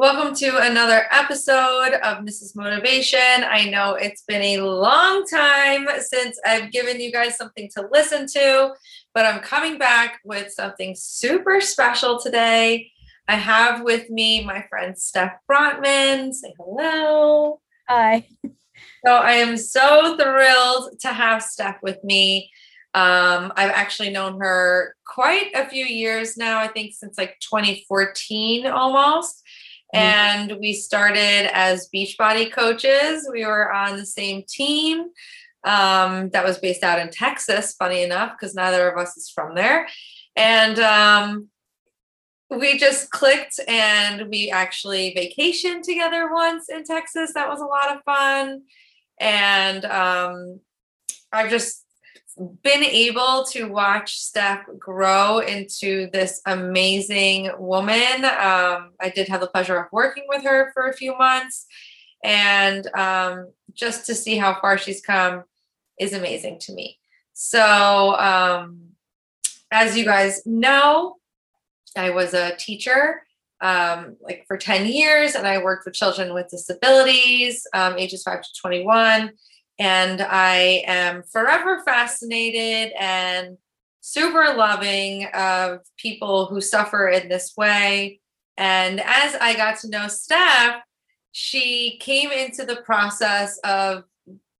Welcome to another episode of Mrs. Motivation. I know it's been a long time since I've given you guys something to listen to, but I'm coming back with something super special today. I have with me my friend Steph Brontman. Say hello. Hi. So I am so thrilled to have Steph with me. Um, I've actually known her quite a few years now, I think since like 2014 almost. Mm-hmm. and we started as Beachbody coaches. We were on the same team um, that was based out in Texas, funny enough, because neither of us is from there. And um, we just clicked and we actually vacationed together once in Texas. That was a lot of fun. And um, I've just been able to watch Steph grow into this amazing woman. Um, I did have the pleasure of working with her for a few months, and um, just to see how far she's come is amazing to me. So, um, as you guys know, I was a teacher um, like for 10 years, and I worked with children with disabilities, um, ages 5 to 21 and I am forever fascinated and super loving of people who suffer in this way. And as I got to know Steph, she came into the process of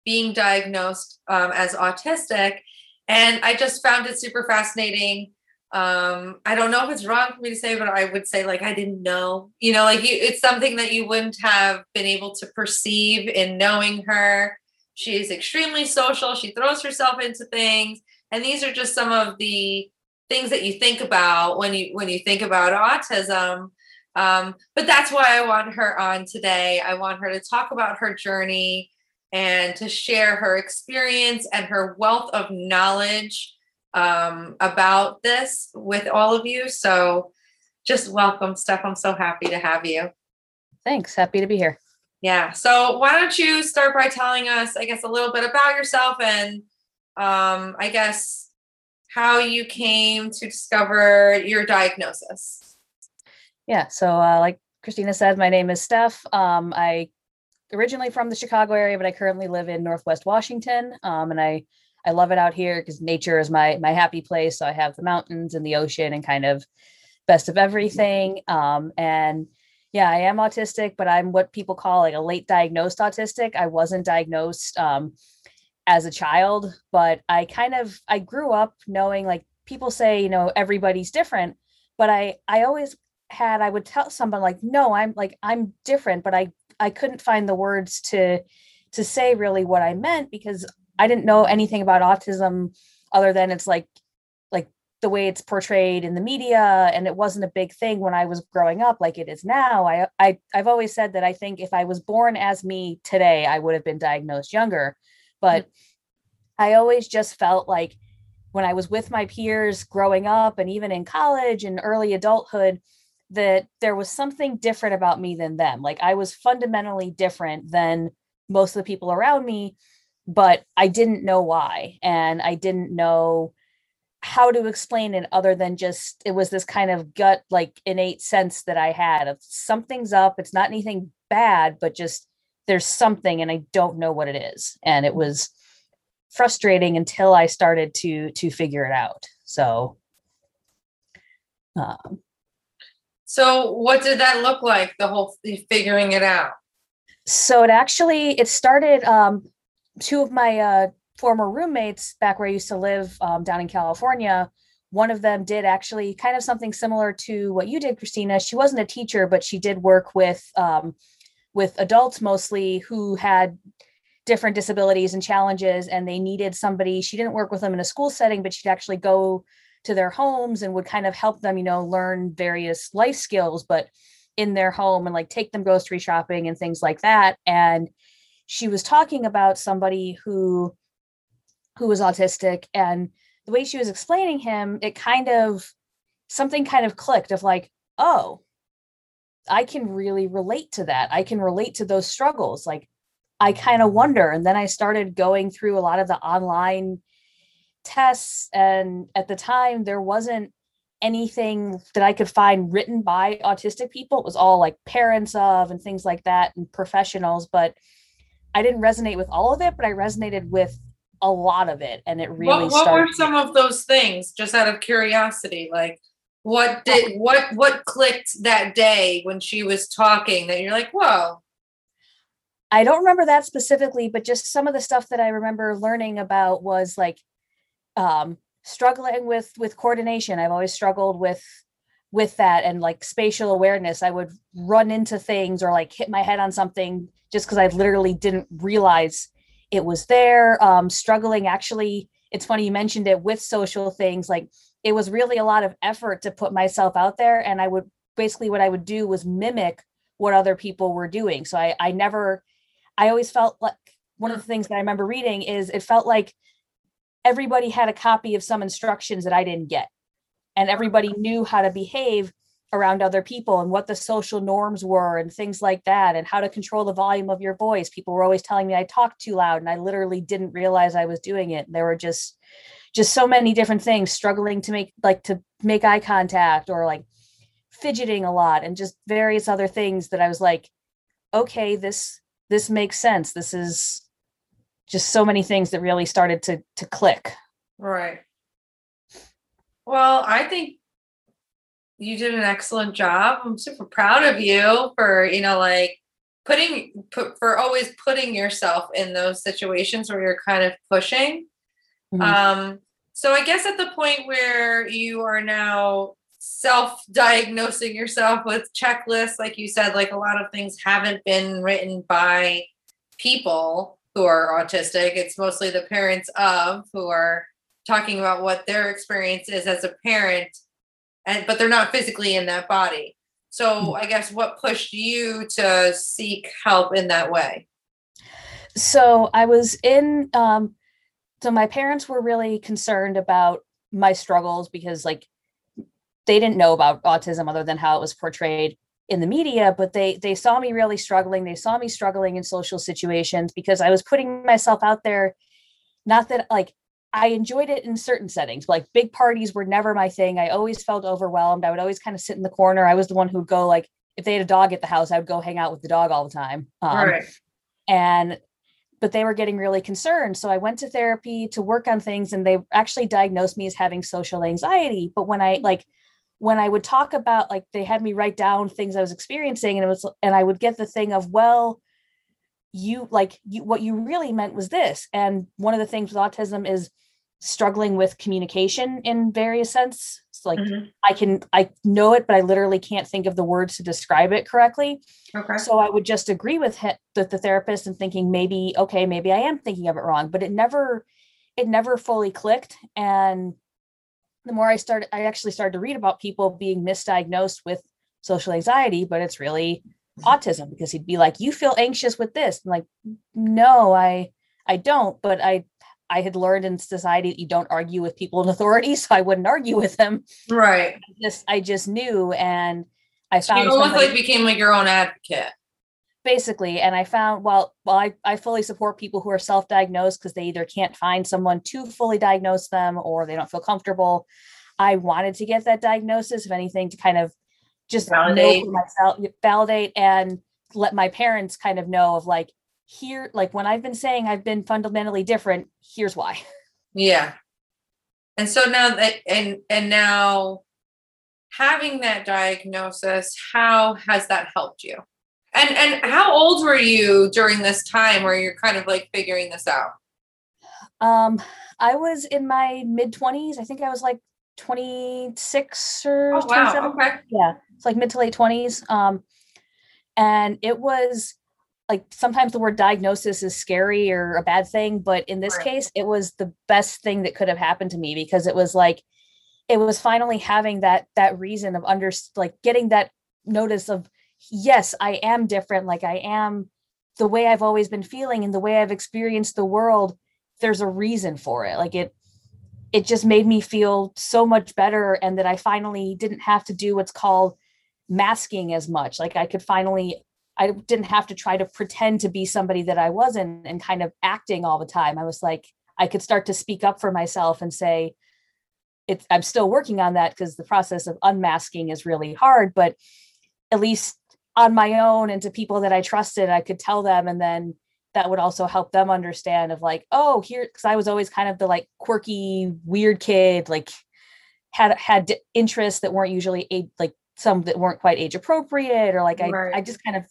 being diagnosed um, as autistic. And I just found it super fascinating. Um, I don't know if it's wrong for me to say, but I would say like I didn't know. You know, like you, it's something that you wouldn't have been able to perceive in knowing her. She's extremely social. She throws herself into things. And these are just some of the things that you think about when you when you think about autism. Um, but that's why I want her on today. I want her to talk about her journey and to share her experience and her wealth of knowledge um, about this with all of you. So just welcome, Steph. I'm so happy to have you. Thanks. Happy to be here. Yeah. So why don't you start by telling us, I guess, a little bit about yourself and um, I guess how you came to discover your diagnosis. Yeah. So, uh, like Christina said, my name is Steph. Um, I originally from the Chicago area, but I currently live in Northwest Washington. Um, and I I love it out here because nature is my my happy place. So I have the mountains and the ocean and kind of best of everything. Um, and yeah, I am autistic, but I'm what people call like a late diagnosed autistic. I wasn't diagnosed um, as a child, but I kind of I grew up knowing like people say, you know, everybody's different, but I I always had I would tell someone like, no, I'm like I'm different, but I I couldn't find the words to to say really what I meant because I didn't know anything about autism other than it's like the way it's portrayed in the media and it wasn't a big thing when I was growing up like it is now. I, I I've always said that I think if I was born as me today, I would have been diagnosed younger. But mm-hmm. I always just felt like when I was with my peers growing up and even in college and early adulthood, that there was something different about me than them. Like I was fundamentally different than most of the people around me, but I didn't know why. And I didn't know how to explain it other than just it was this kind of gut like innate sense that I had of something's up. It's not anything bad, but just there's something and I don't know what it is. And it was frustrating until I started to to figure it out. So um so what did that look like the whole figuring it out? So it actually it started um two of my uh former roommates back where I used to live um, down in California, one of them did actually kind of something similar to what you did, Christina. She wasn't a teacher, but she did work with um, with adults mostly who had different disabilities and challenges, and they needed somebody. She didn't work with them in a school setting, but she'd actually go to their homes and would kind of help them, you know, learn various life skills, but in their home and like take them grocery shopping and things like that. And she was talking about somebody who who was autistic and the way she was explaining him it kind of something kind of clicked of like oh i can really relate to that. I can relate to those struggles. Like i kind of wonder. And then i started going through a lot of the online tests and at the time there wasn't anything that I could find written by autistic people. It was all like parents of and things like that and professionals, but I didn't resonate with all of it, but I resonated with a lot of it. And it really what, what started. were some of those things just out of curiosity? Like what did what what clicked that day when she was talking that you're like, whoa. I don't remember that specifically, but just some of the stuff that I remember learning about was like um struggling with with coordination. I've always struggled with with that and like spatial awareness. I would run into things or like hit my head on something just because I literally didn't realize it was there. Um, struggling actually, it's funny you mentioned it with social things. Like it was really a lot of effort to put myself out there. And I would basically what I would do was mimic what other people were doing. So I I never I always felt like one of the things that I remember reading is it felt like everybody had a copy of some instructions that I didn't get. And everybody knew how to behave around other people and what the social norms were and things like that and how to control the volume of your voice. People were always telling me I talked too loud and I literally didn't realize I was doing it. There were just just so many different things struggling to make like to make eye contact or like fidgeting a lot and just various other things that I was like okay this this makes sense. This is just so many things that really started to to click. Right. Well, I think you did an excellent job. I'm super proud of you for, you know, like putting put for always putting yourself in those situations where you're kind of pushing. Mm-hmm. Um so I guess at the point where you are now self-diagnosing yourself with checklists like you said like a lot of things haven't been written by people who are autistic it's mostly the parents of who are talking about what their experience is as a parent and but they're not physically in that body. So hmm. i guess what pushed you to seek help in that way? So i was in um so my parents were really concerned about my struggles because like they didn't know about autism other than how it was portrayed in the media but they they saw me really struggling. They saw me struggling in social situations because i was putting myself out there not that like I enjoyed it in certain settings. Like big parties were never my thing. I always felt overwhelmed. I would always kind of sit in the corner. I was the one who'd go like if they had a dog at the house, I would go hang out with the dog all the time. Um, right. And but they were getting really concerned. So I went to therapy to work on things and they actually diagnosed me as having social anxiety. But when I like when I would talk about like they had me write down things I was experiencing and it was and I would get the thing of, well, you like you what you really meant was this. And one of the things with autism is struggling with communication in various sense. It's like mm-hmm. I can I know it, but I literally can't think of the words to describe it correctly. Okay. So I would just agree with him, the, the therapist and thinking maybe okay, maybe I am thinking of it wrong, but it never it never fully clicked. And the more I started, I actually started to read about people being misdiagnosed with social anxiety, but it's really autism because he'd be like, "You feel anxious with this," I'm like, "No, I I don't," but I I had learned in society that you don't argue with people in authority, so I wouldn't argue with them. Right. I just I just knew, and I found you almost like became like your own advocate. Basically, and I found well, well, I, I fully support people who are self-diagnosed because they either can't find someone to fully diagnose them or they don't feel comfortable. I wanted to get that diagnosis, if anything, to kind of just validate. myself, validate, and let my parents kind of know of like here like when i've been saying i've been fundamentally different here's why. Yeah. And so now that and and now having that diagnosis how has that helped you? And and how old were you during this time where you're kind of like figuring this out? Um i was in my mid 20s i think i was like 26 or oh, wow. 27 okay. yeah it's like mid to late 20s um and it was like sometimes the word diagnosis is scary or a bad thing but in this right. case it was the best thing that could have happened to me because it was like it was finally having that that reason of under like getting that notice of yes i am different. Like i am the way i've always been feeling and the way i've experienced the world. There's a reason for it. Like it it just made me feel so much better and that i finally didn't have to do what's called masking as much like i could finally I didn't have to try to pretend to be somebody that I wasn't and kind of acting all the time. I was like, I could start to speak up for myself and say, it's i'm still working on that because the process of unmasking is really hard but at least on my own and to people that i trusted i could tell them and then that would also help them understand of like oh here because i was always kind of the like quirky weird kid like had had interests that weren't usually age, like some that weren't quite age appropriate or like Right. I, I just kind of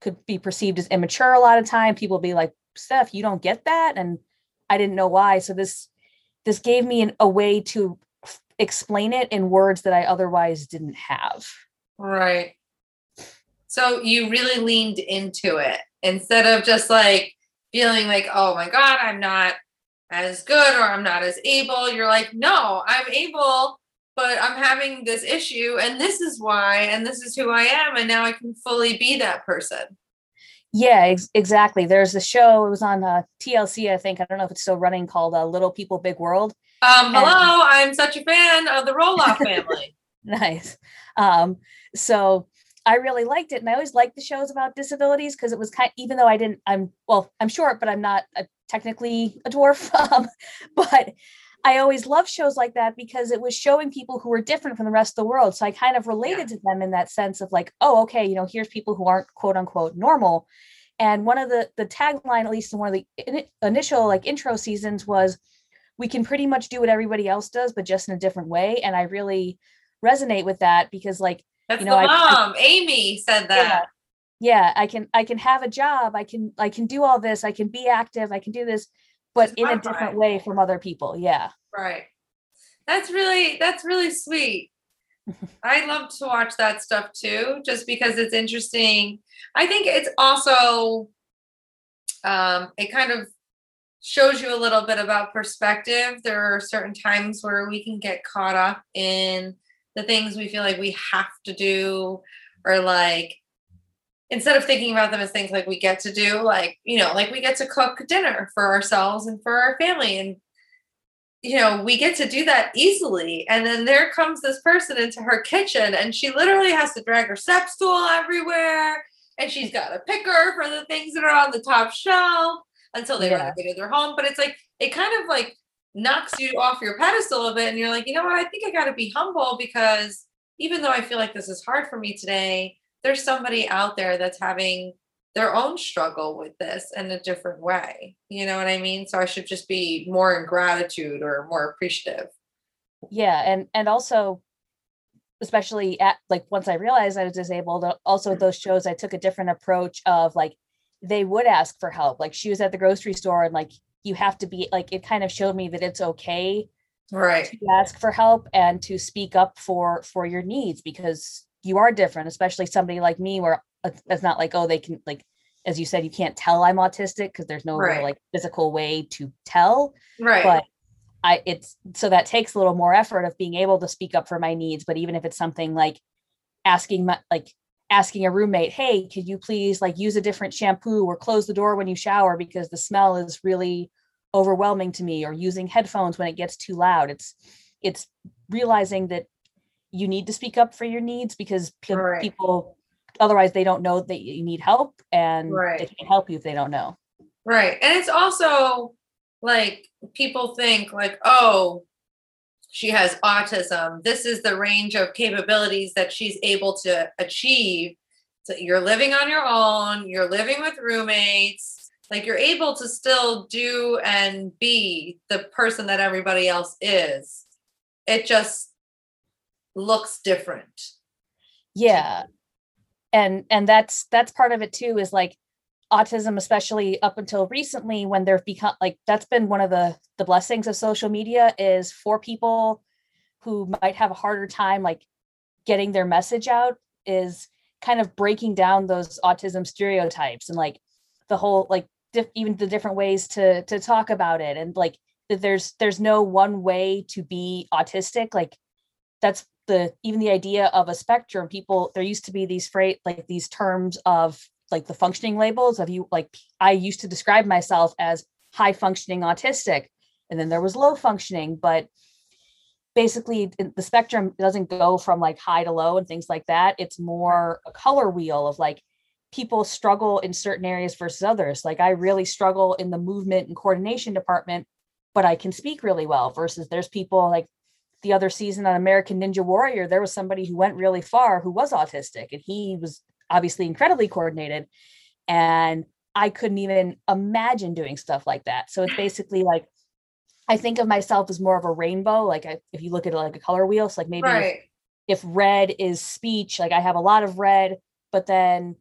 could be perceived as immature a lot of time people be like steph you don't get that and i didn't know why so this this gave me an, a way to f- explain it in words that i otherwise didn't have Right. So you really leaned into it instead of just like feeling like, oh my God, I'm not as good or I'm not as able. You're like, no, I'm able, but I'm having this issue and this is why, and this is who I am. And now I can fully be that person. yeah ex- exactly there's a show it was on uh, tlc i think i don't know if it's still running called uh, little people big world Um, hello, I'm such a fan of the Roloff family. nice um so i really liked it and i always liked the shows about disabilities because it was kind even though i didn't i'm well i'm short but i'm not a, technically a dwarf um, but i always loved shows like that because it was showing people who were different from the rest of the world. So i kind of related to them in that sense of like oh okay you know here's people who aren't quote unquote normal. And one of the the tagline at least in one of the ini- initial like intro seasons was we can pretty much do what everybody else does but just in a different way. And i really resonate with that because like That's You know, the I- I- mom. Amy said that. yeah i can i can have a job. I can i can do all this. I can be active. I can do this but in a different way from other people yeah Right. That's really that's really sweet. I love to watch that stuff too, just because it's interesting. I think it's also um it kind of shows you a little bit about perspective. There are certain times where we can get caught up in the things we feel like we have to do or like instead of thinking about them as things like we get to do like you know like we get to cook dinner for ourselves and for our family and you know we get to do that easily. And then there comes this person into her kitchen and she literally has to drag her step stool everywhere and she's got a picker for the things that are on the top shelf until they Yeah. renovate their home. But it's like it kind of like knocks you off your pedestal a bit and you're like you know what? I think i got to be humble because even though i feel like this is hard for me today there's somebody out there that's having their own struggle with this in a different way. You know what I mean? So I should just be more in gratitude or more appreciative. yeah and and also especially at like once i realized i was disabled uh, also those shows i took a different approach of like they would ask for help like she was at the grocery store and like you have to be like it kind of showed me that it's okay Right. to ask for help and to speak up for for your needs because you are different especially somebody like me where it's it's not like oh they can like as you said you can't tell i'm autistic because there's no real, like physical way to tell Right. but i it's so that takes a little more effort of being able to speak up for my needs but even if it's something like asking my like asking a roommate hey could you please like use a different shampoo or close the door when you shower because the smell is really overwhelming to me or using headphones when it gets too loud it's it's realizing that you need to speak up for your needs because pe- Right. people otherwise they don't know that you need help and they can't help you if they don't know Right. And it's also like people think like, oh, she has autism. This is the range of capabilities that she's able to achieve. So you're living on your own, you're living with roommates, like you're able to still do and be the person that everybody else is. It just looks different. yeah and and that's that's part of it too is like autism especially up until recently when there've become like that's been one of the the blessings of social media is for people who might have a harder time like getting their message out is kind of breaking down those autism stereotypes and like the whole like diff- even the different ways to to talk about it and like that there's there's no one way to be autistic like that's the even the idea of a spectrum people there used to be these freight like these terms of like the functioning labels of you like i used to describe myself as high functioning autistic and then there was low functioning but basically the spectrum doesn't go from like high to low and things like that. It's more a color wheel of like people struggle in certain areas versus others. Like i really struggle in the movement and coordination department but i can speak really well versus there's people like the other season on American Ninja Warrior, there was somebody who went really far who was autistic and he was obviously incredibly coordinated. And I couldn't even imagine doing stuff like that. So it's basically like I think of myself as more of a rainbow. Like I, if you look at it like a color wheel, so like maybe right. if, if red is speech, like I have a lot of red, but then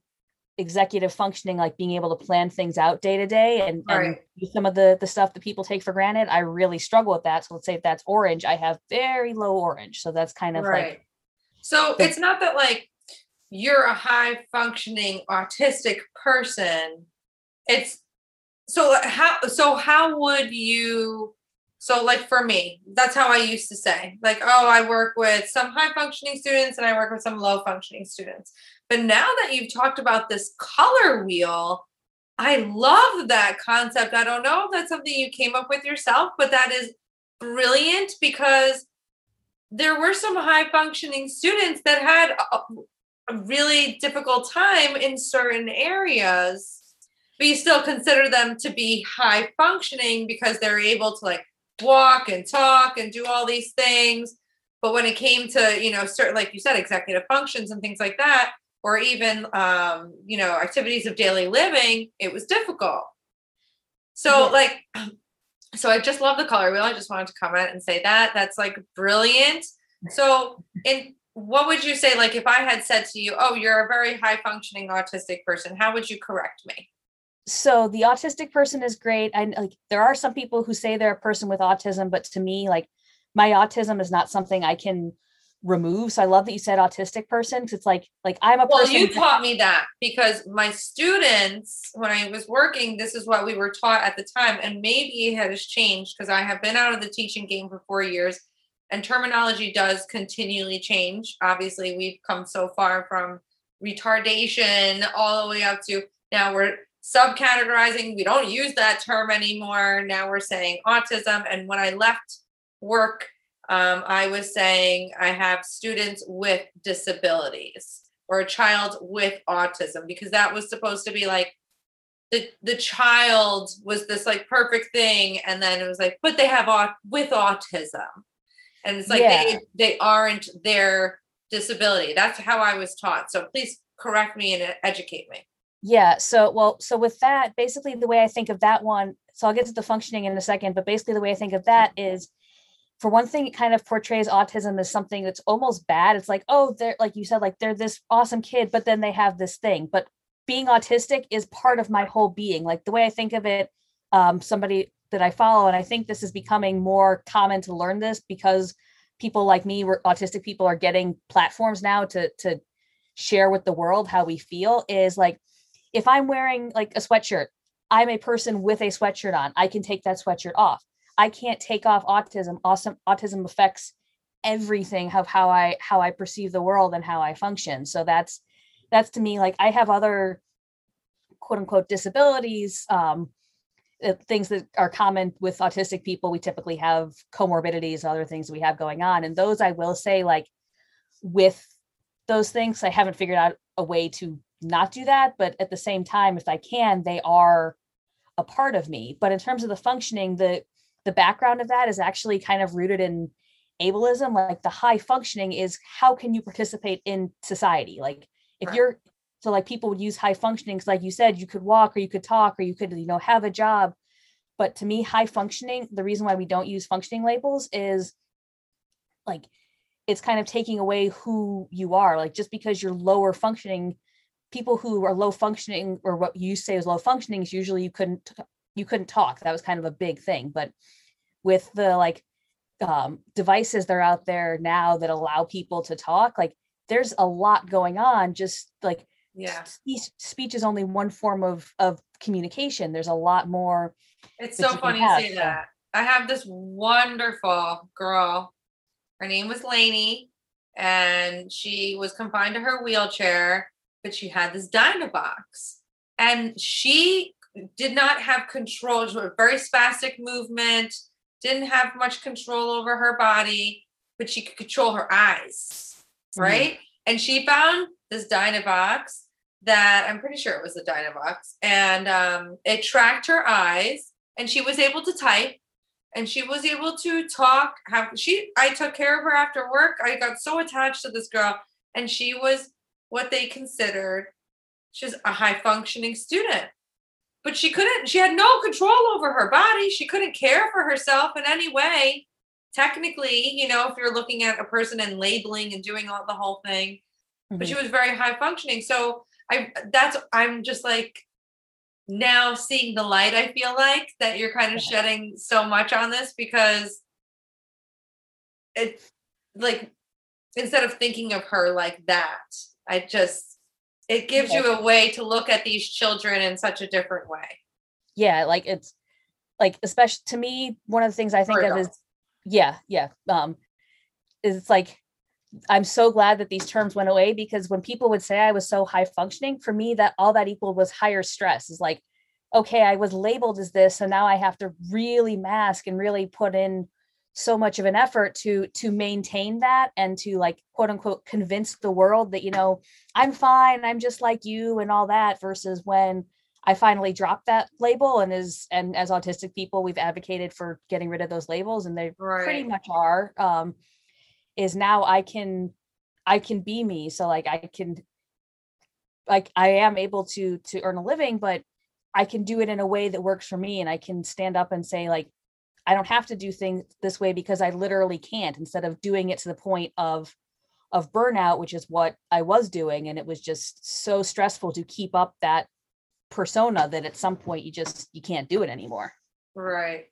executive functioning, like being able to plan things out day to day and, and Right. some of the the stuff that people take for granted. I really struggle with that. So let's say if that's orange, I have very low orange. So that's kind of right. like so the- it's not that like you're a high functioning autistic person. It's so how so how would you so like for me, that's how I used to say. Like, oh, I work with some high functioning students and I work with some low functioning students. But now that you've talked about this color wheel, I love that concept. I don't know if that's something you came up with yourself, but that is brilliant because there were some high functioning students that had a, really difficult time in certain areas, but you still consider them to be high functioning because they're able to like walk and talk and do all these things. But when it came to, you know, certain, like you said, executive functions and things like that, or even, um, you know, activities of daily living, it was difficult. So, Yeah. like, so I just love the color wheel. I just wanted to comment and say that. That's like brilliant. So, in what would you say, like, if I had said to you, oh, you're a very high functioning autistic person, how would you correct me? So the autistic person is great. I like there are some people who say they're a person with autism, but to me, like my autism is not something I can remove. So I love that you said autistic person because it's like like I'm a Well, person. you taught me that because my students, when I was working, this is what we were taught at the time. And maybe it has changed because I have been out of the teaching game for four years and terminology does continually change. Obviously, we've come so far from retardation all the way up to now we're subcategorizing. We don't use that term anymore. Now we're saying autism. And when I left work, um, I was saying I have students with disabilities or a child with autism because that was supposed to be like the the child was this like perfect thing, and then it was like, but they have au- with autism, and it's like Yeah. they they aren't their disability. That's how I was taught. So please correct me and educate me. Yeah. So, well, so with that, basically the way I think of that one, so I'll get to the functioning in a second, but basically the way I think of that is for one thing, it kind of portrays autism as something that's almost bad. It's like, oh, they're like you said, like they're this awesome kid, but then they have this thing. But being autistic is part of my whole being. Like the way I think of it, um, somebody that I follow, and I think this is becoming more common to learn this because people like me, we're autistic people, are getting platforms now to to share with the world how we feel. Is like if I'm wearing like a sweatshirt, I'm a person with a sweatshirt on. I can take that sweatshirt off. I can't take off autism. Awesome autism affects everything of how I how I perceive the world and how I function. So that's that's to me like I have other quote unquote disabilities, um, uh, things that are common with autistic people. We typically have comorbidities, other things we have going on, and those I will say like with those things, I haven't figured out a way to not do that but at the same time if i can they are a part of me. But in terms of the functioning the the background of that is actually kind of rooted in ableism like the high functioning is how can you participate in society? Like if Right. you're so like people would use high functioning 'cause like you said you could walk or you could talk or you could you know have a job. But to me high functioning the reason why we don't use functioning labels is like it's kind of taking away who you are. Like just because you're lower functioning people who are low functioning or what you say is low functioning is usually you couldn't you couldn't talk that was kind of a big thing but with the like um, devices that are out there now that allow people to talk like there's a lot going on just like Yeah. speech, speech is only one form of of communication there's a lot more It's so funny you have, say so- that. I have this wonderful girl. Her name was Lainey, and she was confined to her wheelchair, but she had this DynaVox. And she did not have control. She a very spastic movement, didn't have much control over her body, but she could control her eyes. Mhm. Right. And she found this DynaVox that I'm pretty sure it was a DynaVox, and um, it tracked her eyes, and she was able to type. and she was able to talk how she i took care of her after work i got so attached to this girl and she was what they considered she's a high functioning student. But she couldn't she had no control over her body. She couldn't care for herself in any way. Technically you know if you're looking at a person and labeling and doing all the whole thing but she Mhm. was very high functioning. So i that's i'm just like now seeing the light i feel like that you're kind of shedding so much on this because it like instead of thinking of her like that i just it gives you a way to look at these children in such a different way. Yeah like it's like especially to me one of the things i think of is yeah yeah um is it's like i'm so glad that these terms went away because when people would say i was so high functioning for me that all that equaled was higher stress. Is like okay i was labeled as this so now i have to really mask and really put in so much of an effort to to maintain that and to like quote unquote convince the world that you know i'm fine i'm just like you and all that versus when I finally dropped that label and is and as autistic people we've advocated for getting rid of those labels and they pretty much are um is now I can I can be me. So like I can like I am able to to earn a living but I can do it in a way that works for me and I can stand up and say like I don't have to do things this way because I literally can't instead of doing it to the point of of burnout which is what I was doing and it was just so stressful to keep up that persona that at some point you just you can't do it anymore Right.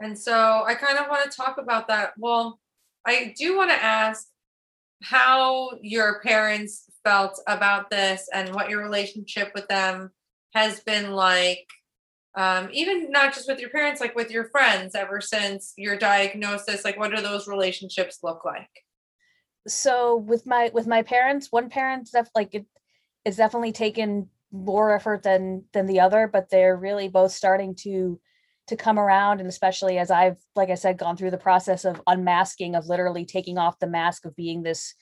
And so I kind of want to talk about that. Well, I do want to ask how your parents felt about this and what your relationship with them has been like. Um, even not just with your parents, like with your friends ever since your diagnosis, like what do those relationships look like? so with my with my parents one parent's def- like it, it's definitely taken more effort than than the other but they're really both starting to to come around and especially as i've like i said gone through the process of unmasking of literally taking off the mask of being this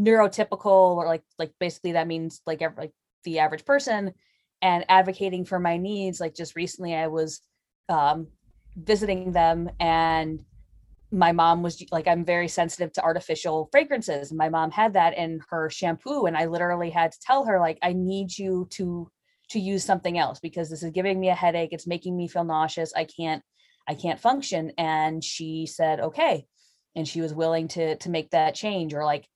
neurotypical or like like basically that means like ev- like the average person and advocating for my needs like just recently i was um visiting them and my mom was like i'm very sensitive to artificial fragrances. My mom had that in her shampoo and i literally had to tell her like i need you to to use something else because this is giving me a headache. It's making me feel nauseous. I can't i can't function. And she said okay. And she was willing to to make that change or like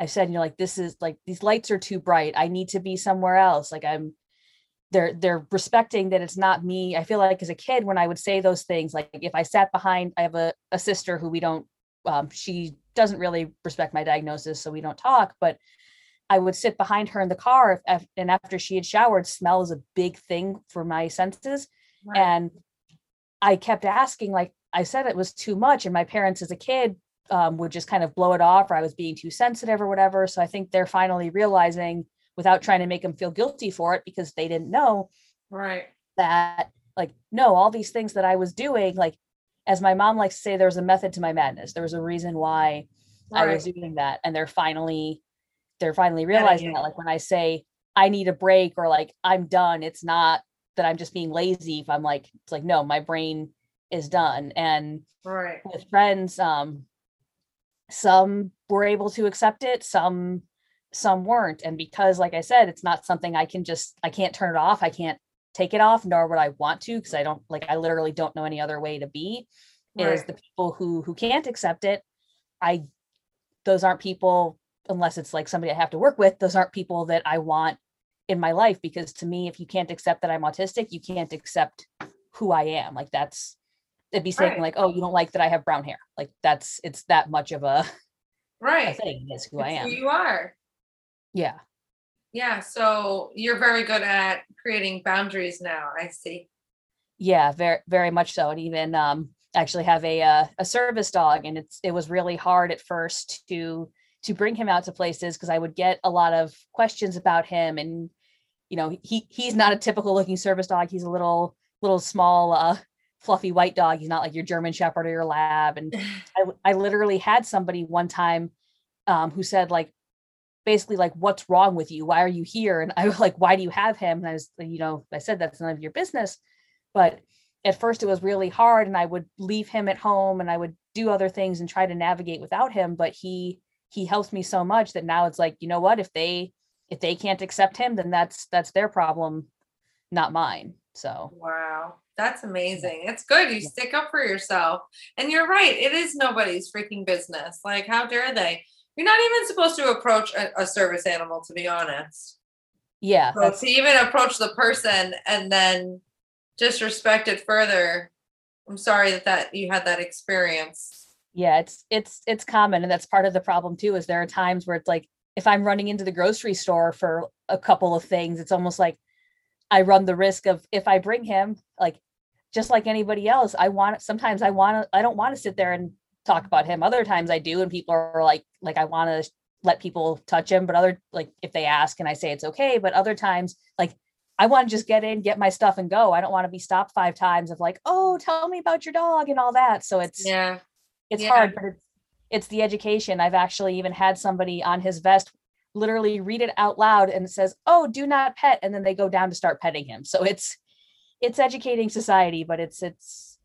i said you know like this is like these lights are too bright. I need to be somewhere else. Like i'm they're they're respecting that it's not me. I feel like as a kid when I would say those things, like if I sat behind, I have a, a sister who we don't um, she doesn't really respect my diagnosis, so we don't talk, but I would sit behind her in the car if, if- and after she had showered, smell is a big thing for my senses. And I kept asking, like I said it was too much. And my parents as a kid um, would just kind of blow it off or I was being too sensitive or whatever. So I think they're finally realizing without trying to make them feel guilty for it because they didn't know right. that like no all these things that i was doing like as my mom likes to say there was a method to my madness. There was a reason why i was doing that. And they're finally they're finally realizing that like when i say i need a break or like i'm done it's not that i'm just being lazy. If i'm like it's like no my brain is done. And Right. with friends um some were able to accept it some some weren't and because like i said it's not something i can just i can't turn it off i can't take it off nor would i want to because i don't like i literally don't know any other way to be is the people who who can't accept it i those aren't people unless it's like somebody i have to work with those aren't people that i want in my life because to me if you can't accept that i'm autistic you can't accept who i am like that's it'd be saying Right. like oh you don't like that i have brown hair like that's it's that much of a, a Right. thing is who i am Who you are. Yeah Yeah. So you're very good at creating boundaries now. I see. yeah very very much so and even um actually have a uh, a service dog and it's it was really hard at first to to bring him out to places because i would get a lot of questions about him and you know he he's not a typical looking service dog he's a little little small uh fluffy white dog he's not like your german shepherd or your lab and I, I literally had somebody one time um, who said like basically like what's wrong with you why are you here and i was like why do you have him and i was you know i said that's none of your business but at first it was really hard and I would leave him at home and I would do other things and try to navigate without him, but he he helps me so much that now it's like, you know what, if they if they can't accept him, then that's that's their problem, not mine. So wow. That's amazing. It's good. You stick up for yourself. And you're right. It is nobody's freaking business. Like, how dare they? You're not even supposed to approach a, a service animal, to be honest. Yeah. So to even approach the person and then disrespect it further, I'm sorry that, that you had that experience. Yeah, it's it's it's common, and that's part of the problem too. Is there are times where it's like if I'm running into the grocery store for a couple of things, it's almost like I run the risk of if I bring him, like just like anybody else, I want sometimes I want to I don't want to sit there and talk about him. Other times I do, and people are like like I want to let people touch him, but other like if they ask and I say it's okay, but other times like I want to just get in, get my stuff and go. I don't want to be stopped five times of like, oh, tell me about your dog and all that. So it's yeah, it's Yeah. hard, but it's it's the education. I've actually even had somebody on his vest literally read it out loud and it says, "Oh, do not pet," and then they go down to start petting him. So it's it's educating society, but it's it's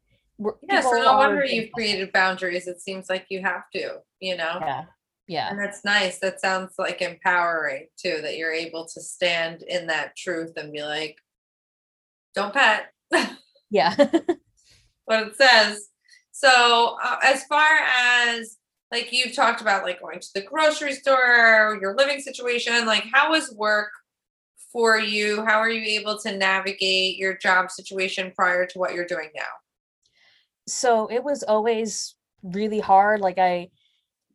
yeah. So no wonder you've created boundaries. It seems like you have to, you know. Yeah, yeah, And that's nice. That sounds like empowering too, that you're able to stand in that truth and be like, don't pet yeah. what it says. So, uh, as far as like you've talked about, like going to the grocery store, your living situation, like how was work for you? How are you able to navigate your job situation prior to what you're doing now? So it was always really hard like i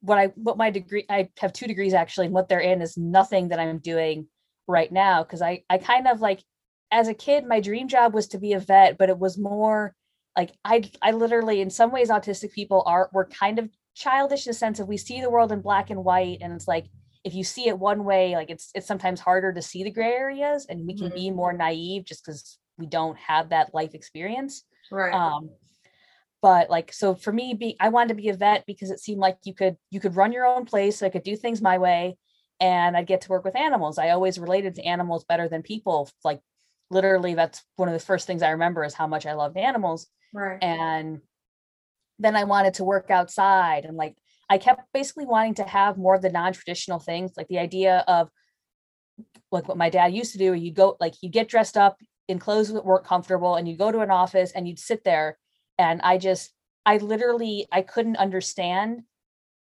what i what my degree i have two degrees actually and what they're in is nothing that i'm doing right now because i i kind of like as a kid my dream job was to be a vet but it was more like i i literally in some ways autistic people are we're kind of childish in the sense of we see the world in black and white and it's like if you see it one way like it's it's sometimes harder to see the gray areas and we can Mhm. be more naive just because we don't have that life experience Right. um but like so for me be i wanted to be a vet because it seemed like you could you could run your own place i could do things my way and i'd get to work with animals i always related to animals better than people like literally that's one of the first things i remember is how much i loved animals right. and then i wanted to work outside and like i kept basically wanting to have more of the non-traditional things like the idea of like what my dad used to do you go like you get dressed up in clothes that weren't comfortable and you go to an office and you'd sit there and i just i literally i couldn't understand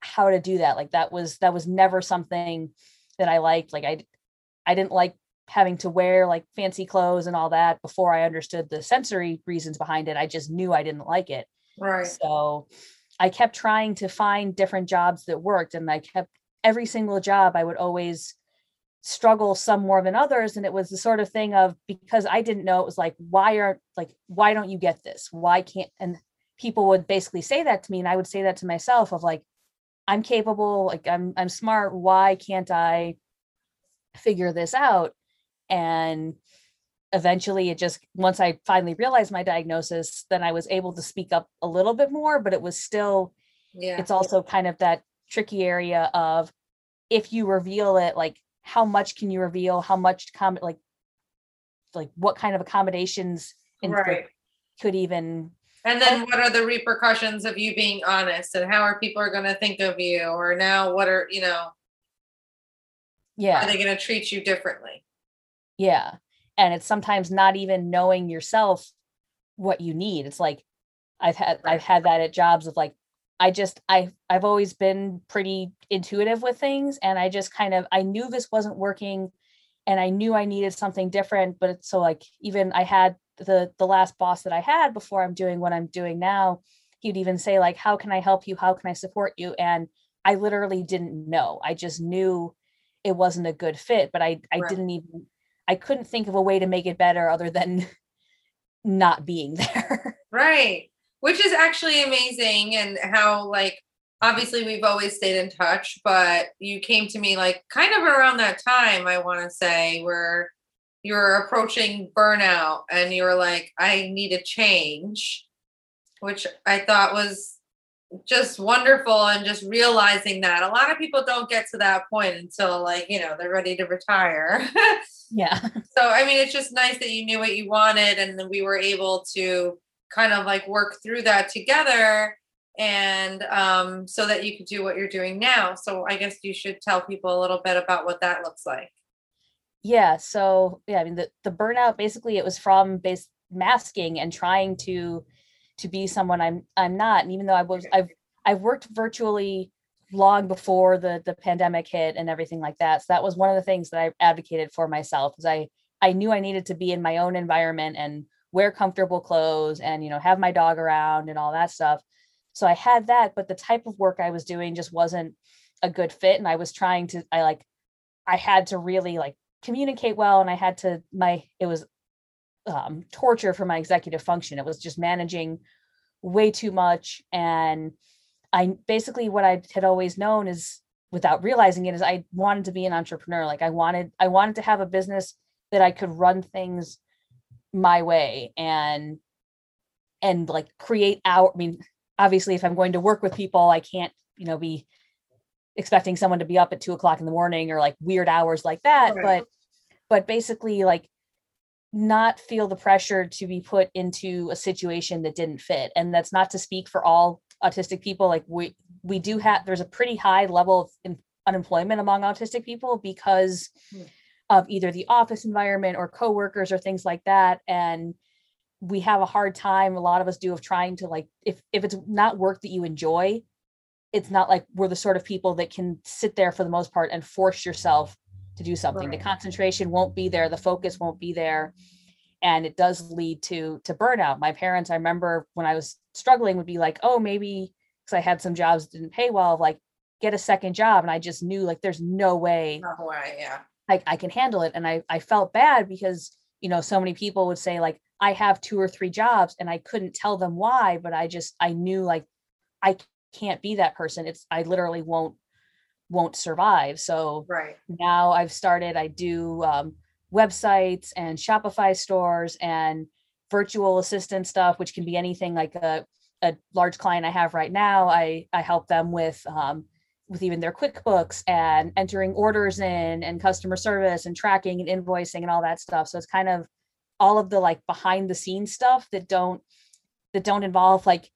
how to do that like that was that was never something that i liked like i i didn't like having to wear like fancy clothes and all that before i understood the sensory reasons behind it i just knew i didn't like it right. so I kept trying to find different jobs that worked. And I kept every single job, I would always struggle some more than others. And it was the sort of thing of because I didn't know, it was like, why are like, why don't you get this? Why can't and people would basically say that to me. And I would say that to myself of like, I'm capable, like I'm I'm smart. Why can't I figure this out? And eventually it just once i finally realized my diagnosis then i was able to speak up a little bit more but it was still Yeah. it's also kind of that tricky area of if you reveal it like how much can you reveal how much com like like what kind of accommodations in, right. could even And then what are the repercussions of you being honest and how are people are going to think of you or now what are, you know, Yeah. are they going to treat you differently? yeah and it's sometimes not even knowing yourself what you need it's like i've had Right. i've had that at jobs of like i just i i've always been pretty intuitive with things and i just kind of i knew this wasn't working and i knew i needed something different but it's so like even i had the the last boss that i had before i'm doing what i'm doing now he'd even say like how can i help you how can i support you and i literally didn't know i just knew it wasn't a good fit but i i Right. didn't even i couldn't think of a way to make it better other than not being there Right. Which is actually amazing and how like obviously we've always stayed in touch, but you came to me like kind of around that time, I want to say, where you were approaching burnout and you were like, I need a change, which I thought was just wonderful and just realizing that a lot of people don't get to that point until like, you know, they're ready to retire. yeah so i mean it's just nice that you knew what you wanted and then we were able to kind of like work through that together and um, so that you could do what you're doing now. So I guess you should tell people a little bit about what that looks like. Yeah. So yeah, I mean the, the burnout basically it was from base masking and trying to to be someone I'm I'm not. And even though I was I've I've worked virtually long before the the pandemic hit and everything like that. So that was one of the things that I advocated for myself because I I knew I needed to be in my own environment and wear comfortable clothes and you know have my dog around and all that stuff. So I had that, but the type of work I was doing just wasn't a good fit. And I was trying to I like I had to really like communicate well and I had to my it was um, torture for my executive function. It was just managing way too much and I basically what I had always known is without realizing it is I wanted to be an entrepreneur. Like I wanted I wanted to have a business that I could run things my way and and like create our I mean obviously if I'm going to work with people I can't you know be expecting someone to be up at two o'clock in the morning or like weird hours like that right. but but basically like not feel the pressure to be put into a situation that didn't fit and that's not to speak for all autistic people like we we do have there's a pretty high level of unemployment among autistic people because hmm. Of either the office environment or coworkers or things like that and we have a hard time a lot of us do of trying to like if if it's not work that you enjoy it's not like we're the sort of people that can sit there for the most part and force yourself to do something. Right. the concentration won't be there the focus won't be there and it does lead to to burnout. My parents i remember when i was struggling would be like oh maybe because i had some jobs didn't pay well like get a second job and i just knew like there's no way no way yeah I, I can handle it and i i felt bad because you know so many people would say like i have two or three jobs and i couldn't tell them why but i just i knew like i can't be that person it's i literally won't won't survive so right now i've started i do um, websites and Shopify stores and virtual assistant stuff, which can be anything like a, a large client I have right now. I, I help them with, um, with even their QuickBooks and entering orders in and customer service and tracking and invoicing and all that stuff. So it's kind of all of the like behind the scenes stuff that don't, that don't involve like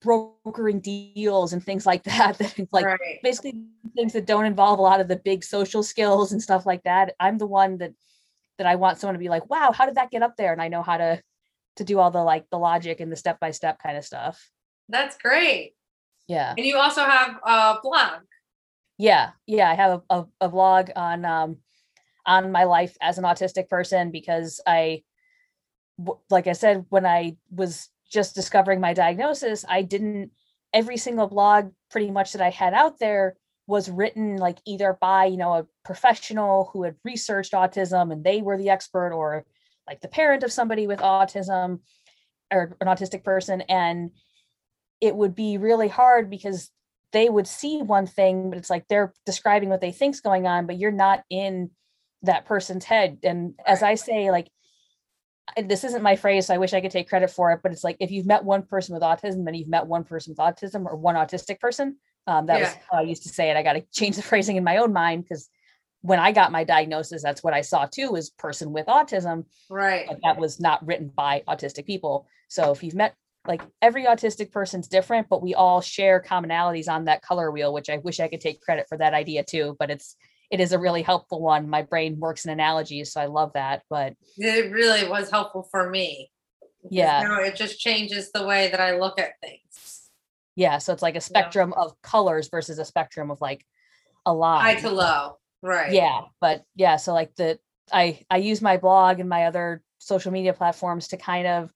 brokering deals and things like that that like right. basically things that don't involve a lot of the big social skills and stuff like that i'm the one that that i want someone to be like wow how did that get up there and i know how to to do all the like the logic and the step by step kind of stuff that's great yeah and you also have a blog yeah yeah i have a, a, a blog on um on my life as an autistic person because i like i said when i was just discovering my diagnosis, I didn't, every single blog pretty much that I had out there was written like either by, you know, a professional who had researched autism and they were the expert or like the parent of somebody with autism or an autistic person. And it would be really hard because they would see one thing, but it's like they're describing what they think's going on, but you're not in that person's head. And as I say, like this isn't my phrase, so I wish I could take credit for it, but it's like if you've met one person with autism and you've met one person with autism or one autistic person, um, that yeah. was how I used to say it. I got to change the phrasing in my own mind because when I got my diagnosis, that's what I saw too was person with autism. Right. But that was not written by autistic people. So if you've met like every autistic person's different, but we all share commonalities on that color wheel, which I wish I could take credit for that idea too. But it's it is a really helpful one. My brain works in analogies, so I love that. But it really was helpful for me. Yeah. Now it just changes the way that I look at things. Yeah. So it's like a spectrum yeah. of colors versus a spectrum of like a line. High to low. Right. Yeah. But yeah, so like the I I use my blog and my other social media platforms to kind of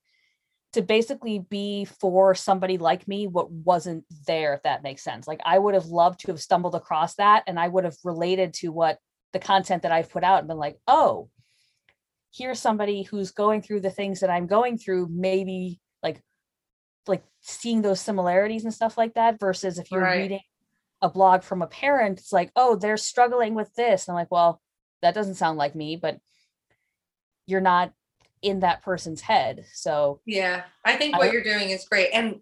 to basically be for somebody like me what wasn't there if that makes sense like i would have loved to have stumbled across that and i would have related to what the content that i've put out and been like oh here's somebody who's going through the things that i'm going through maybe like like seeing those similarities and stuff like that versus if you're right. reading a blog from a parent it's like oh they're struggling with this and i'm like well that doesn't sound like me but you're not in that person's head. So yeah, I think what I, you're doing is great. And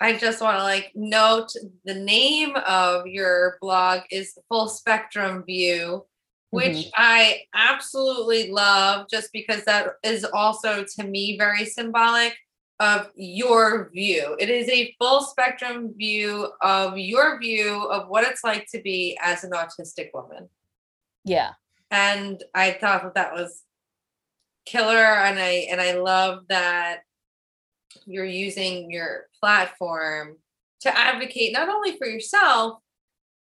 I just want to like note the name of your blog is Full Spectrum View, which mm-hmm. I absolutely love just because that is also to me very symbolic of your view. It is a full spectrum view of your view of what it's like to be as an autistic woman. Yeah. And I thought that that was killer and I and I love that you're using your platform to advocate not only for yourself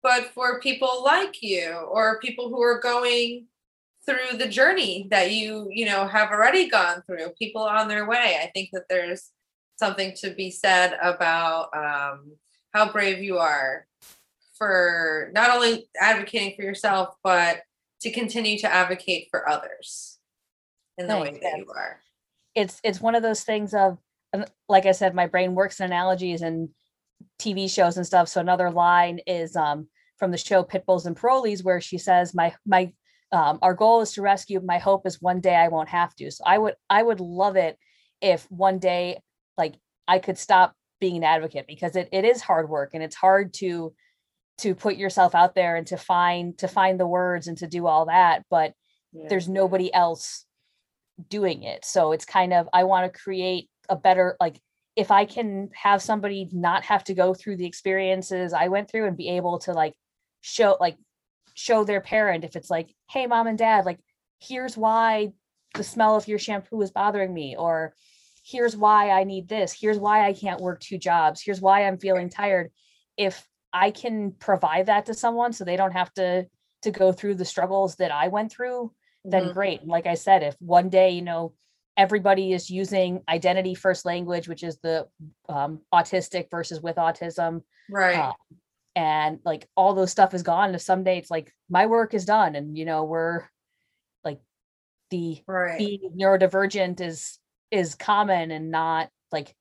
but for people like you or people who are going through the journey that you you know have already gone through people on their way. I think that there's something to be said about um, how brave you are for not only advocating for yourself but to continue to advocate for others in the Thanks, way that you are It's it's one of those things of like I said, my brain works in analogies and TV shows and stuff. So another line is um from the show Pitbulls and Parolees where she says, My my um, our goal is to rescue. My hope is one day I won't have to. So I would I would love it if one day like I could stop being an advocate because it, it is hard work and it's hard to to put yourself out there and to find to find the words and to do all that. But Yeah. there's nobody else doing it. So it's kind of I want to create a better like if I can have somebody not have to go through the experiences I went through and be able to like show like show their parent if it's like, hey mom and dad, like here's why the smell of your shampoo is bothering me or here's why I need this, here's why I can't work two jobs, here's why I'm feeling tired. If I can provide that to someone so they don't have to to go through the struggles that I went through, then Mhm. great. Like I said, if one day, you know, everybody is using identity first language, which is the um, autistic versus with autism, right uh, and like all those stuff is gone. If someday it's like my work is done, and you know we're like the right being neurodivergent is is common and not like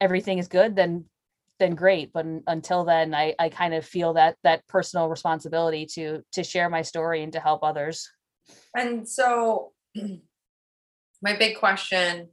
everything is good, then then great. But until then, I I kind of feel that that personal responsibility to to share my story and to help others. And so my big question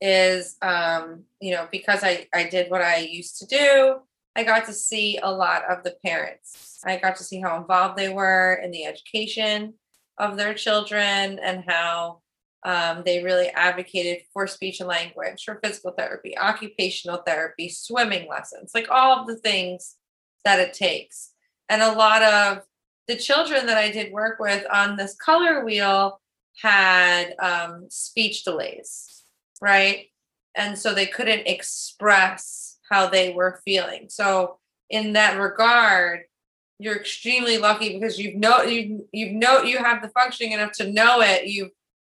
is um, you know, because I I did what I used to do, I got to see a lot of the parents. I got to see how involved they were in the education of their children and how um, they really advocated for speech and language, for physical therapy, occupational therapy, swimming lessons, like all of the things that it takes. And a lot of the children that I did work with on this color wheel had um, speech delays, right? And so they couldn't express how they were feeling. So in that regard, you're extremely lucky because you've know you you've know you have the functioning enough to know it. You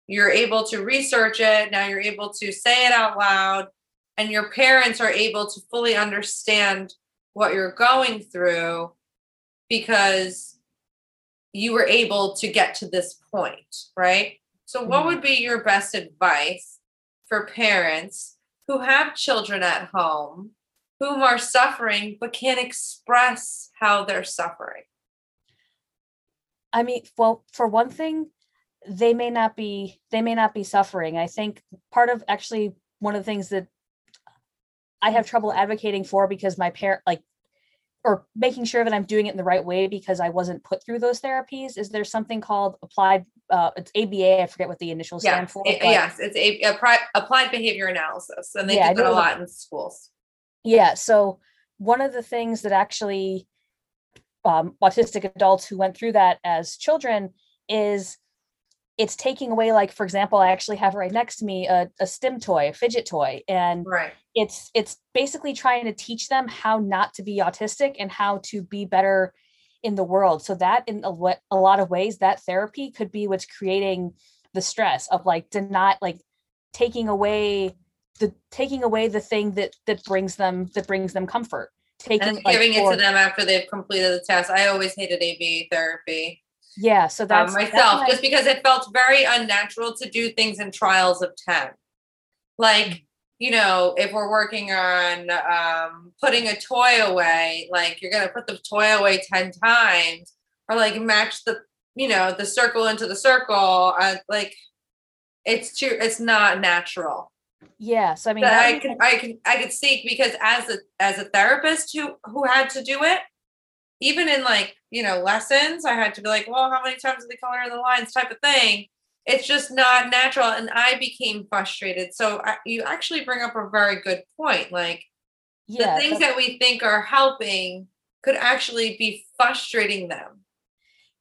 you're able to research it. Now you're able to say it out loud, and your parents are able to fully understand what you're going through because you were able to get to this point, right? So, what Mhm. would be your best advice for parents who have children at home whom are suffering but can't express how they're suffering? I mean, well, for one thing, they may not be they may not be suffering. I think part of actually one of the things that I have trouble advocating for because my parent like or making sure that I'm doing it in the right way because I wasn't put through those therapies is there something called applied uh it's ABA, I forget what the initials stand for. a- yes, it's a, a applied behavior analysis, and they Yeah, do that a lot in schools. Yeah. So one of the things that actually um, autistic adults who went through that as children is it's taking away, like for example, I actually have right next to me a, a stim toy, a fidget toy, and Right. it's it's basically trying to teach them how not to be autistic and how to be better in the world. So that in a, a lot of ways, that therapy could be what's creating the stress of like to not like taking away the taking away the thing that that brings them that brings them comfort taking And like, giving it for- to them after they've completed the test. I always hated ABA therapy. Yeah so um, that's that's myself I- just because it felt very unnatural to do things in trials of 10 like you know if we're working on um, putting a toy away like you're going to put the toy away 10 times or like match the you know the circle into the circle uh, like it's too it's not natural Yes. i mean but that I can I can I could see because as a as a therapist who who had to do it, even in like you know lessons, I had to be like, well, how many times do they color in the lines type of thing. it's just not natural and i became frustrated so I, you actually bring up a very good point like Yeah. the things that we think are helping could actually be frustrating them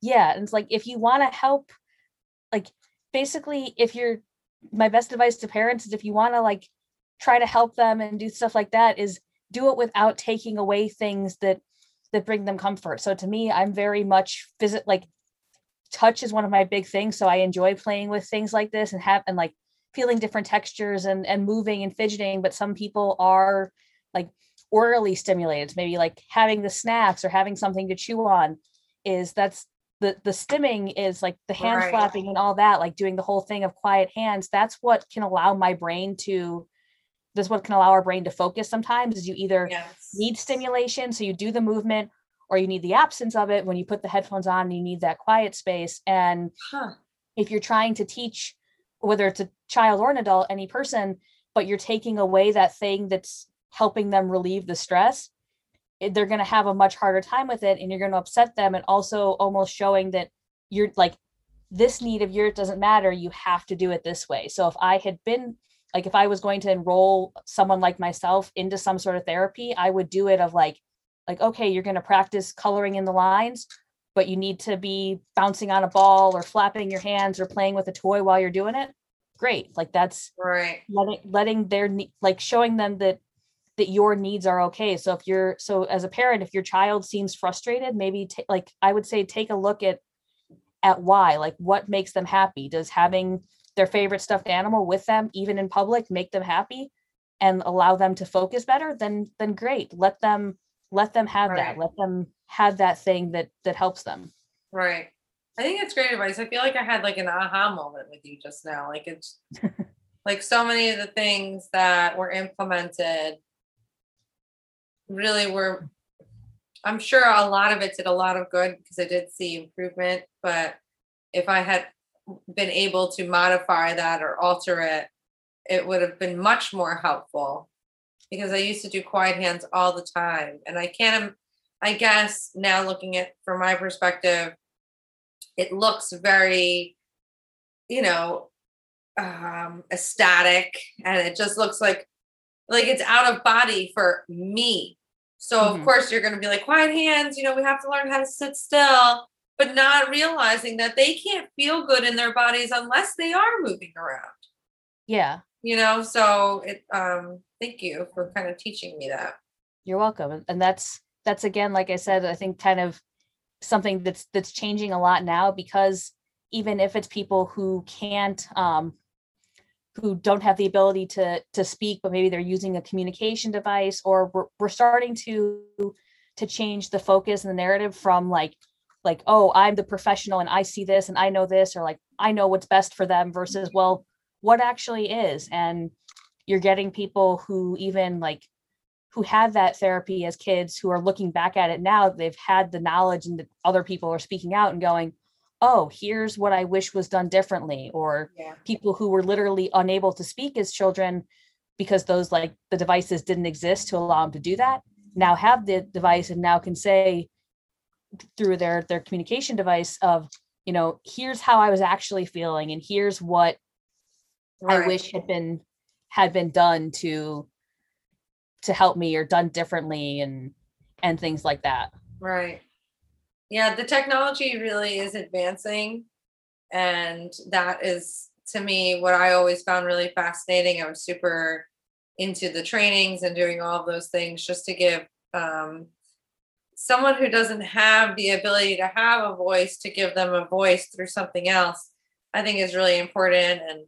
yeah and it's like if you want to help like basically if you're my best advice to parents is if you want to like try to help them and do stuff like that is do it without taking away things that that bring them comfort. So to me i'm very much visit like touch is one of my big things. So i enjoy playing with things like this and have and like feeling different textures and and moving and fidgeting. But some people are like orally stimulated. Maybe like having the snacks or having something to chew on is that's the the stimming is like the hand Right. flapping and all that like doing the whole thing of quiet hands. That's what can allow my brain to that's what can allow our brain to focus sometimes is you either yes. need stimulation so you do the movement or you need the absence of it when you put the headphones on and you need that quiet space. And huh. if you're trying to teach whether it's a child or an adult any person but you're taking away that thing that's helping them relieve the stress eh, they're going to have a much harder time with it and you're going to upset them and also almost showing that you're like this need of yours doesn't matter you have to do it this way. So if i had been like if i was going to enroll someone like myself into some sort of therapy i would do it of like like okay you're going to practice coloring in the lines but you need to be bouncing on a ball or flapping your hands or playing with a toy while you're doing it. Great like that's right. letting letting their like showing them that that your needs are okay. So if you're so as a parent if your child seems frustrated maybe ta- like i would say take a look at at why like what makes them happy? Does having their favorite stuffed animal with them even in public make them happy and allow them to focus better then then great let them let them have Right. that let them have that thing that that helps them Right. I think it's great advice. I feel like I had like an aha moment with you just now. Like it's like so many of the things that were implemented really were I'm sure a lot of it did a lot of good because I did see improvement, but if I had been able to modify that or alter it, it would have been much more helpful because I used to do quiet hands all the time and I can't I guess now looking at from my perspective, it looks very, you know, um, ecstatic, and it just looks like like it's out of body for me. So of Mhm. course you're going to be like quiet hands. You know, we have to learn how to sit still, but not realizing that they can't feel good in their bodies unless they are moving around. yeah You know, so it. Um, thank you for kind of teaching me that. You're welcome. And- that's that's again, like I said, I think kind of something that's that's changing a lot now because even if it's people who can't um who don't have the ability to to speak, but maybe they're using a communication device or we're, we're starting to to change the focus and the narrative from like like oh i'm the professional and i see this and i know this or like i know what's best for them versus mm-hmm. well what actually is and you're getting people who even like who had that therapy as kids who are looking back at it now they've had the knowledge and that other people are speaking out and going oh here's what i wish was done differently or Yeah. people who were literally unable to speak as children because those like the devices didn't exist to allow them to do that now have the device and now can say through their their communication device of you know here's how i was actually feeling and here's what i wish had been had been done to to help me or done differently and and things like that Right. Yeah, the technology really is advancing. And that is, to me, what I always found really fascinating. I was super into the trainings and doing all of those things just to give um, someone who doesn't have the ability to have a voice to give them a voice through something else, I think is really important. And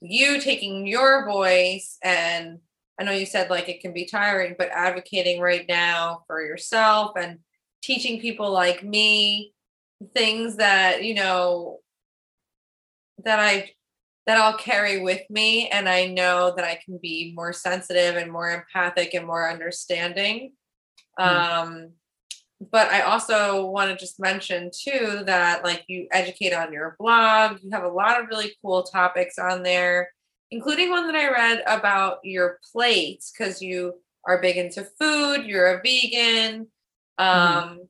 you taking your voice and I know you said like it can be tiring, but advocating right now for yourself and teaching people like me things that you know that i that i'll carry with me and i know that i can be more sensitive and more empathic and more understanding um but i also want to just mention too that like you educate on your blog you have a lot of really cool topics on there including one that i read about your plates because you are big into food you're a vegan um,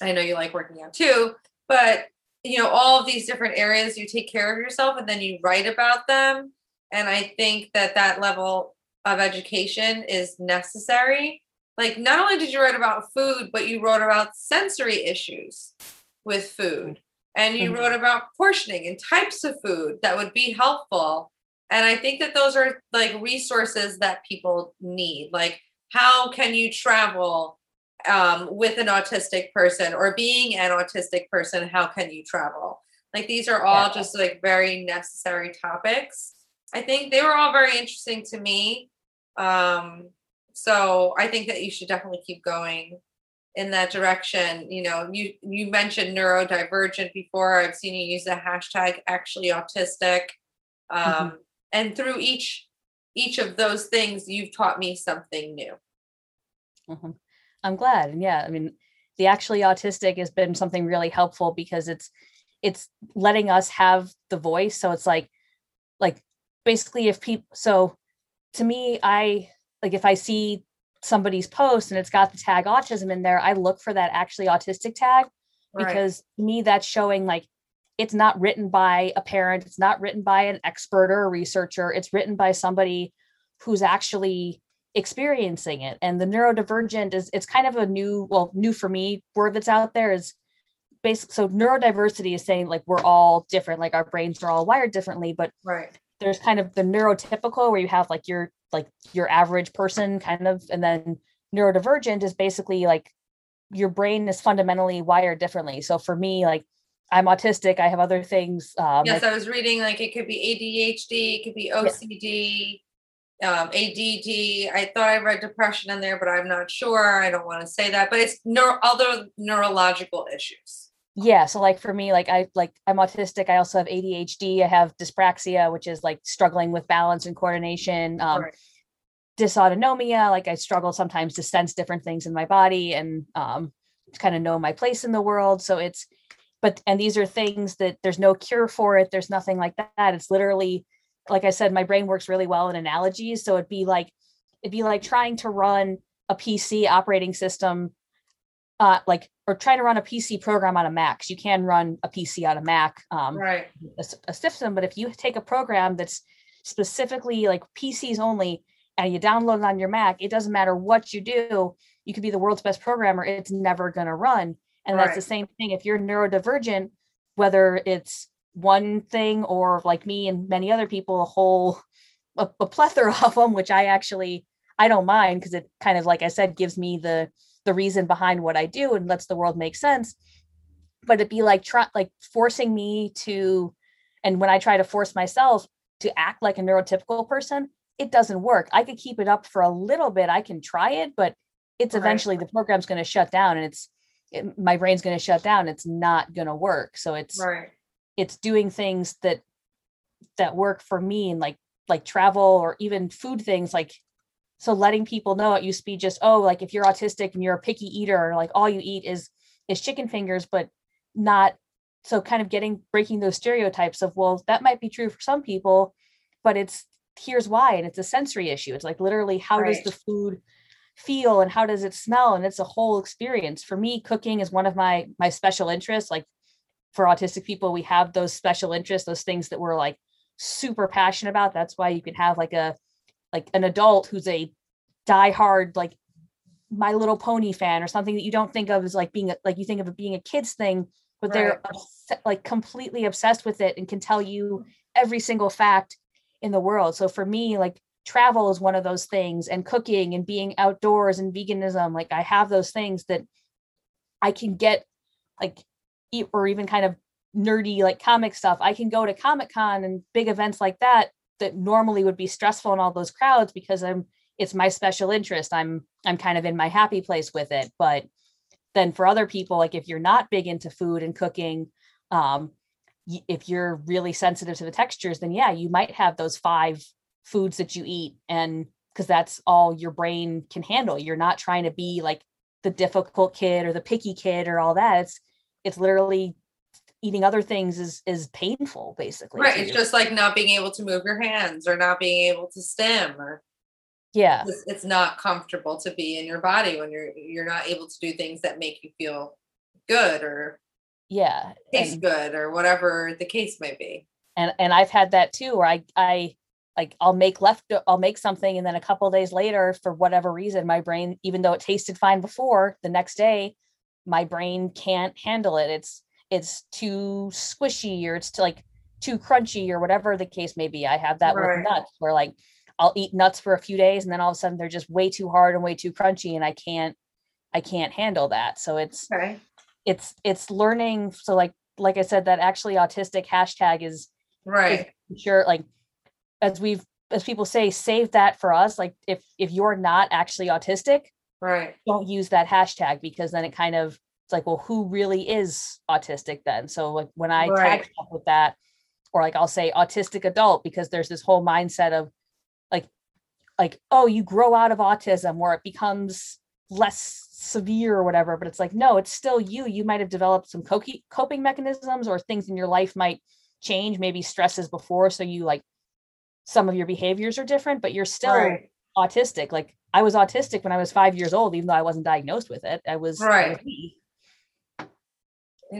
I know you like working out too, but you know all of these different areas you take care of yourself and then you write about them and i think that that level of education is necessary like not only did you write about food but you wrote about sensory issues with food. And you mm-hmm. wrote about portioning and types of food that would be helpful. And i think that those are like resources that people need. Like how can you travel um, with an autistic person or being an autistic person how can you travel? Like these are all yeah. just like very necessary topics. I think they were all very interesting to me. Um, so i think that you should definitely keep going in that direction. You know you you mentioned neurodivergent before. I've seen you use the hashtag actually autistic um, mm-hmm. and through each each of those things you've taught me something new. Mm-hmm. i'm glad. And yeah i mean the actually autistic has been something really helpful because it's it's letting us have the voice. So it's like like basically if people so to me i like if i see somebody's post and it's got the tag autism in there, I look for that actually autistic tag right. because me that's showing like it's not written by a parent, it's not written by an expert or a researcher, it's written by somebody who's actually experiencing it. And the neurodivergent is it's kind of a new, well, new for me word that's out there is basic. So neurodiversity is saying like we're all different, like our brains are all wired differently, but right there's kind of the neurotypical where you have like your like your average person kind of and then neurodivergent is basically like your brain is fundamentally wired differently. So for me like i'm autistic i have other things um yes like, i was reading like it could be adhd it could be ocd yeah. um add i thought i read depression in there but i'm not sure. I don't want to say that but it's neuro other neurological issues yeah so like for me like i like i'm autistic i also have adhd i have dyspraxia which is like struggling with balance and coordination um right. dysautonomia like i struggle sometimes to sense different things in my body and um kind of know my place in the world so it's but and these are things that there's no cure for it there's nothing like that it's literally like i said my brain works really well in analogies so it'd be like it'd be like trying to run a pc operating system uh, like or trying to run a PC program on a Mac. You can run a PC on a Mac, um, right? A, a system, but if you take a program that's specifically like PCs only and you download it on your Mac, it doesn't matter what you do. You could be the world's best programmer; it's never going to run. And right. that's the same thing if you're neurodivergent, whether it's one thing or like me and many other people, a whole a, a plethora of them, which I actually I don't mind because it kind of like I said gives me the the reason behind what I do and lets the world make sense. But it'd be like try, like forcing me to, and when I try to force myself to act like a neurotypical person, it doesn't work. I could keep it up for a little bit. I can try it, but it's right. eventually the program's going to shut down and it's it, my brain's going to shut down. It's not going to work. So it's right. it's doing things that that work for me and like like travel or even food things like so letting people know it used to be just oh like if you're autistic and you're a picky eater like all you eat is is chicken fingers but not so kind of getting breaking those stereotypes of well that might be true for some people but it's here's why and it's a sensory issue. It's like literally how right. does the food feel and how does it smell? And it's a whole experience. For me cooking is one of my my special interests. Like for autistic people we have those special interests those things that we're like super passionate about. That's why you can have like a like an adult who's a diehard like My Little Pony fan or something that you don't think of as like being a, like you think of it being a kids thing, but right. they're like completely obsessed with it and can tell you every single fact in the world. So for me, like travel is one of those things, and cooking and being outdoors and veganism. Like I have those things that I can get like eat or even kind of nerdy like comic stuff. I can go to Comic Con and big events like that that normally would be stressful in all those crowds because I'm it's my special interest. I'm I'm kind of in my happy place with it. But then for other people, like if you're not big into food and cooking, um, if you're really sensitive to the textures, then yeah, you might have those five foods that you eat, and because that's all your brain can handle. You're not trying to be like the difficult kid or the picky kid or all that. It's it's literally eating other things is is painful basically right it's just like not being able to move your hands or not being able to stim or yeah. it's, it's, not comfortable to be in your body when you're you're not able to do things that make you feel good or yeah tastes and, good or whatever the case may be. and and i've had that too where i i like i'll make left i'll make something and then a couple days later for whatever reason my brain even though it tasted fine before the next day my brain can't handle it. It's it's too squishy or it's too, like too crunchy or whatever the case may be i have that Right. with nuts where like i'll eat nuts for a few days and then all of a sudden they're just way too hard and way too crunchy and i can't i can't handle that so it's it's it's learning so like like i said that actually autistic hashtag is Right. sure like as we've as people say save that for us like if if you're not actually autistic Right. don't use that hashtag because then it kind of it's like well who really is autistic then so like when i Right. tag stuff with that or like i'll say autistic adult because there's this whole mindset of like like oh you grow out of autism where it becomes less severe or whatever but it's like no it's still you you might have developed some coping coping mechanisms or things in your life might change maybe stresses before so you like some of your behaviors are different but you're still Right. autistic like i was autistic when i was five years old even though i wasn't diagnosed with it i was I was Right.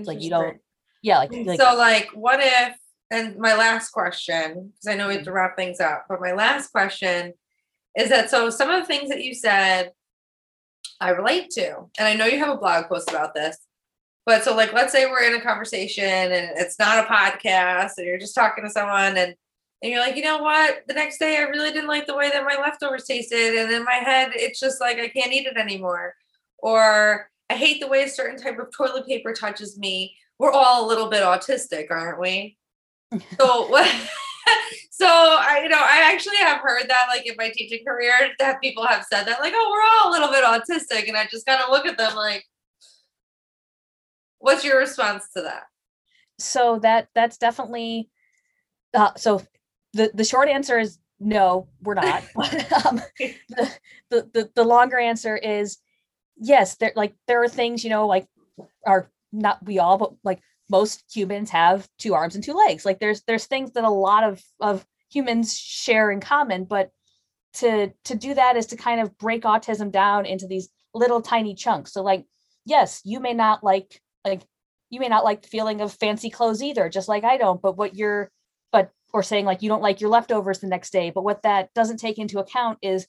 Like you don't yeah like, like so like what if and my last question because i know we have to Mm-hmm. wrap things up but my last question is that so some of the things that you said i relate to and i know you have a blog post about this but so like let's say we're in a conversation and it's not a podcast and you're just talking to someone and and you're like you know what? The next day i really didn't like the way that my leftovers tasted and in my head it's just like i can't eat it anymore. Or i hate the way a certain type of toilet paper touches me we're all a little bit autistic, aren't we? so what? so I, you know, I actually have heard that, like in my teaching career, that people have said that, like, oh, we're all a little bit autistic, and I just kind of look at them like, what's your response to that? so that that's definitely uh, so the the short answer is no we're not um, the, the the the longer answer is yes there like there are things you know like are not we all but like most humans have two arms and two legs. Like there's there's things that a lot of of humans share in common but to to do that is to kind of break autism down into these little tiny chunks. So like yes you may not like like you may not like the feeling of fancy clothes either just like i don't but what you're but or saying like you don't like your leftovers the next day but what that doesn't take into account is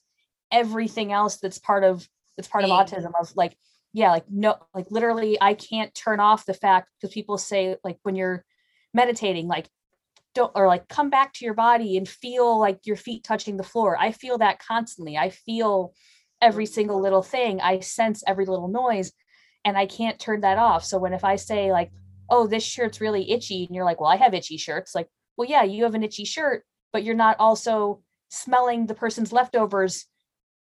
everything else that's part of that's part of autism of like yeah like no like literally i can't turn off the fact because people say like when you're meditating like don't or like come back to your body and feel like your feet touching the floor. I feel that constantly. I feel every single little thing. I sense every little noise and i can't turn that off. So when if i say like oh this shirt's really itchy and you're like well i have itchy shirts like well yeah you have an itchy shirt but you're not also smelling the person's leftovers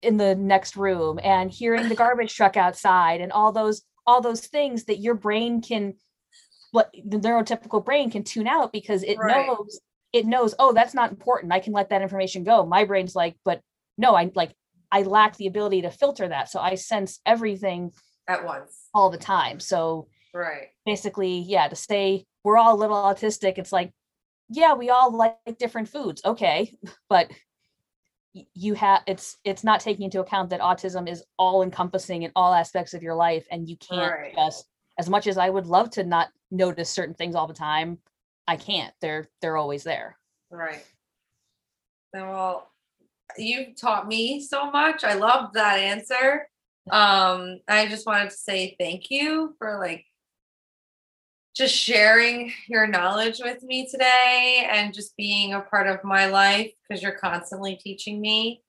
in the next room and hearing the garbage truck outside and all those all those things that your brain can what the neurotypical brain can tune out because it Right. knows it knows oh that's not important. I can let that information go. My brain's like but no i like i lack the ability to filter that. So i sense everything At once, all the time. So right? basically yeah to say we're all a little autistic it's like yeah we all like different foods. Okay. But you have it's it's not taking into account that autism is all encompassing in all aspects of your life and you can't Right. just as much as i would love to not notice certain things all the time i can't they're they're always there Right. Well, you've taught me so much. I love that answer. Um, I just wanted to say thank you for like just sharing your knowledge with me today and just being a part of my life because you're constantly teaching me.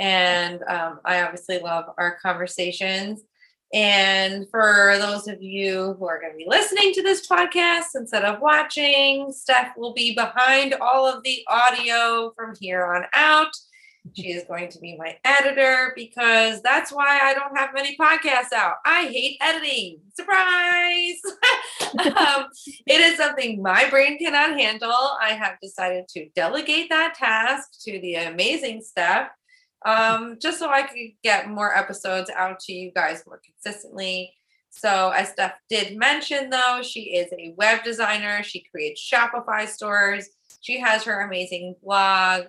And um, I obviously love our conversations. And for those of you who are going to be listening to this podcast instead of watching, Steph will be behind all of the audio from here on out. She is going to be my editor because that's why I don't have many podcasts out. I hate editing. Surprise! um, it is something my brain cannot handle. I have decided to delegate that task to the amazing Steph um, just so I could get more episodes out to you guys more consistently. So, as Steph did mention, though, she is a web designer. She creates Shopify stores. She has her amazing blog.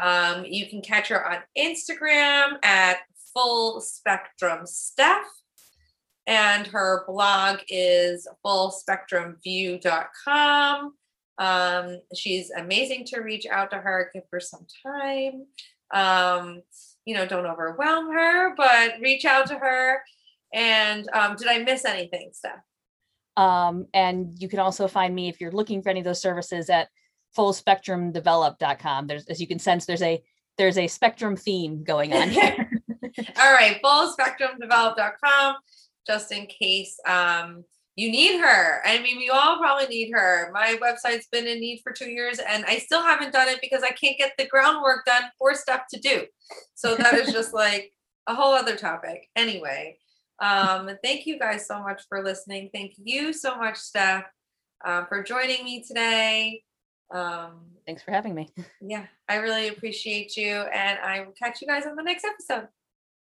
Um, you can catch her on Instagram at Full Spectrum Steph. And her blog is fullspectrumview.com. Um, she's amazing to reach out to her, give her some time. Um, you know, don't overwhelm her, but reach out to her. And um, did I miss anything, Steph? Um, and you can also find me if you're looking for any of those services at fullspectrumdevelop.com. There's, as you can sense, there's a there's a spectrum theme going on here. All right, fullspectrumdevelop.com, just in case um, you need her. I mean, we all probably need her. My website's been in need for two years and I still haven't done it because I can't get the groundwork done for stuff to do. So that is just like a whole other topic. Anyway, um, thank you guys so much for listening. Thank you so much, Steph, uh, for joining me today. Um, Thanks for having me. yeah, I really appreciate you. And I will catch you guys on the next episode.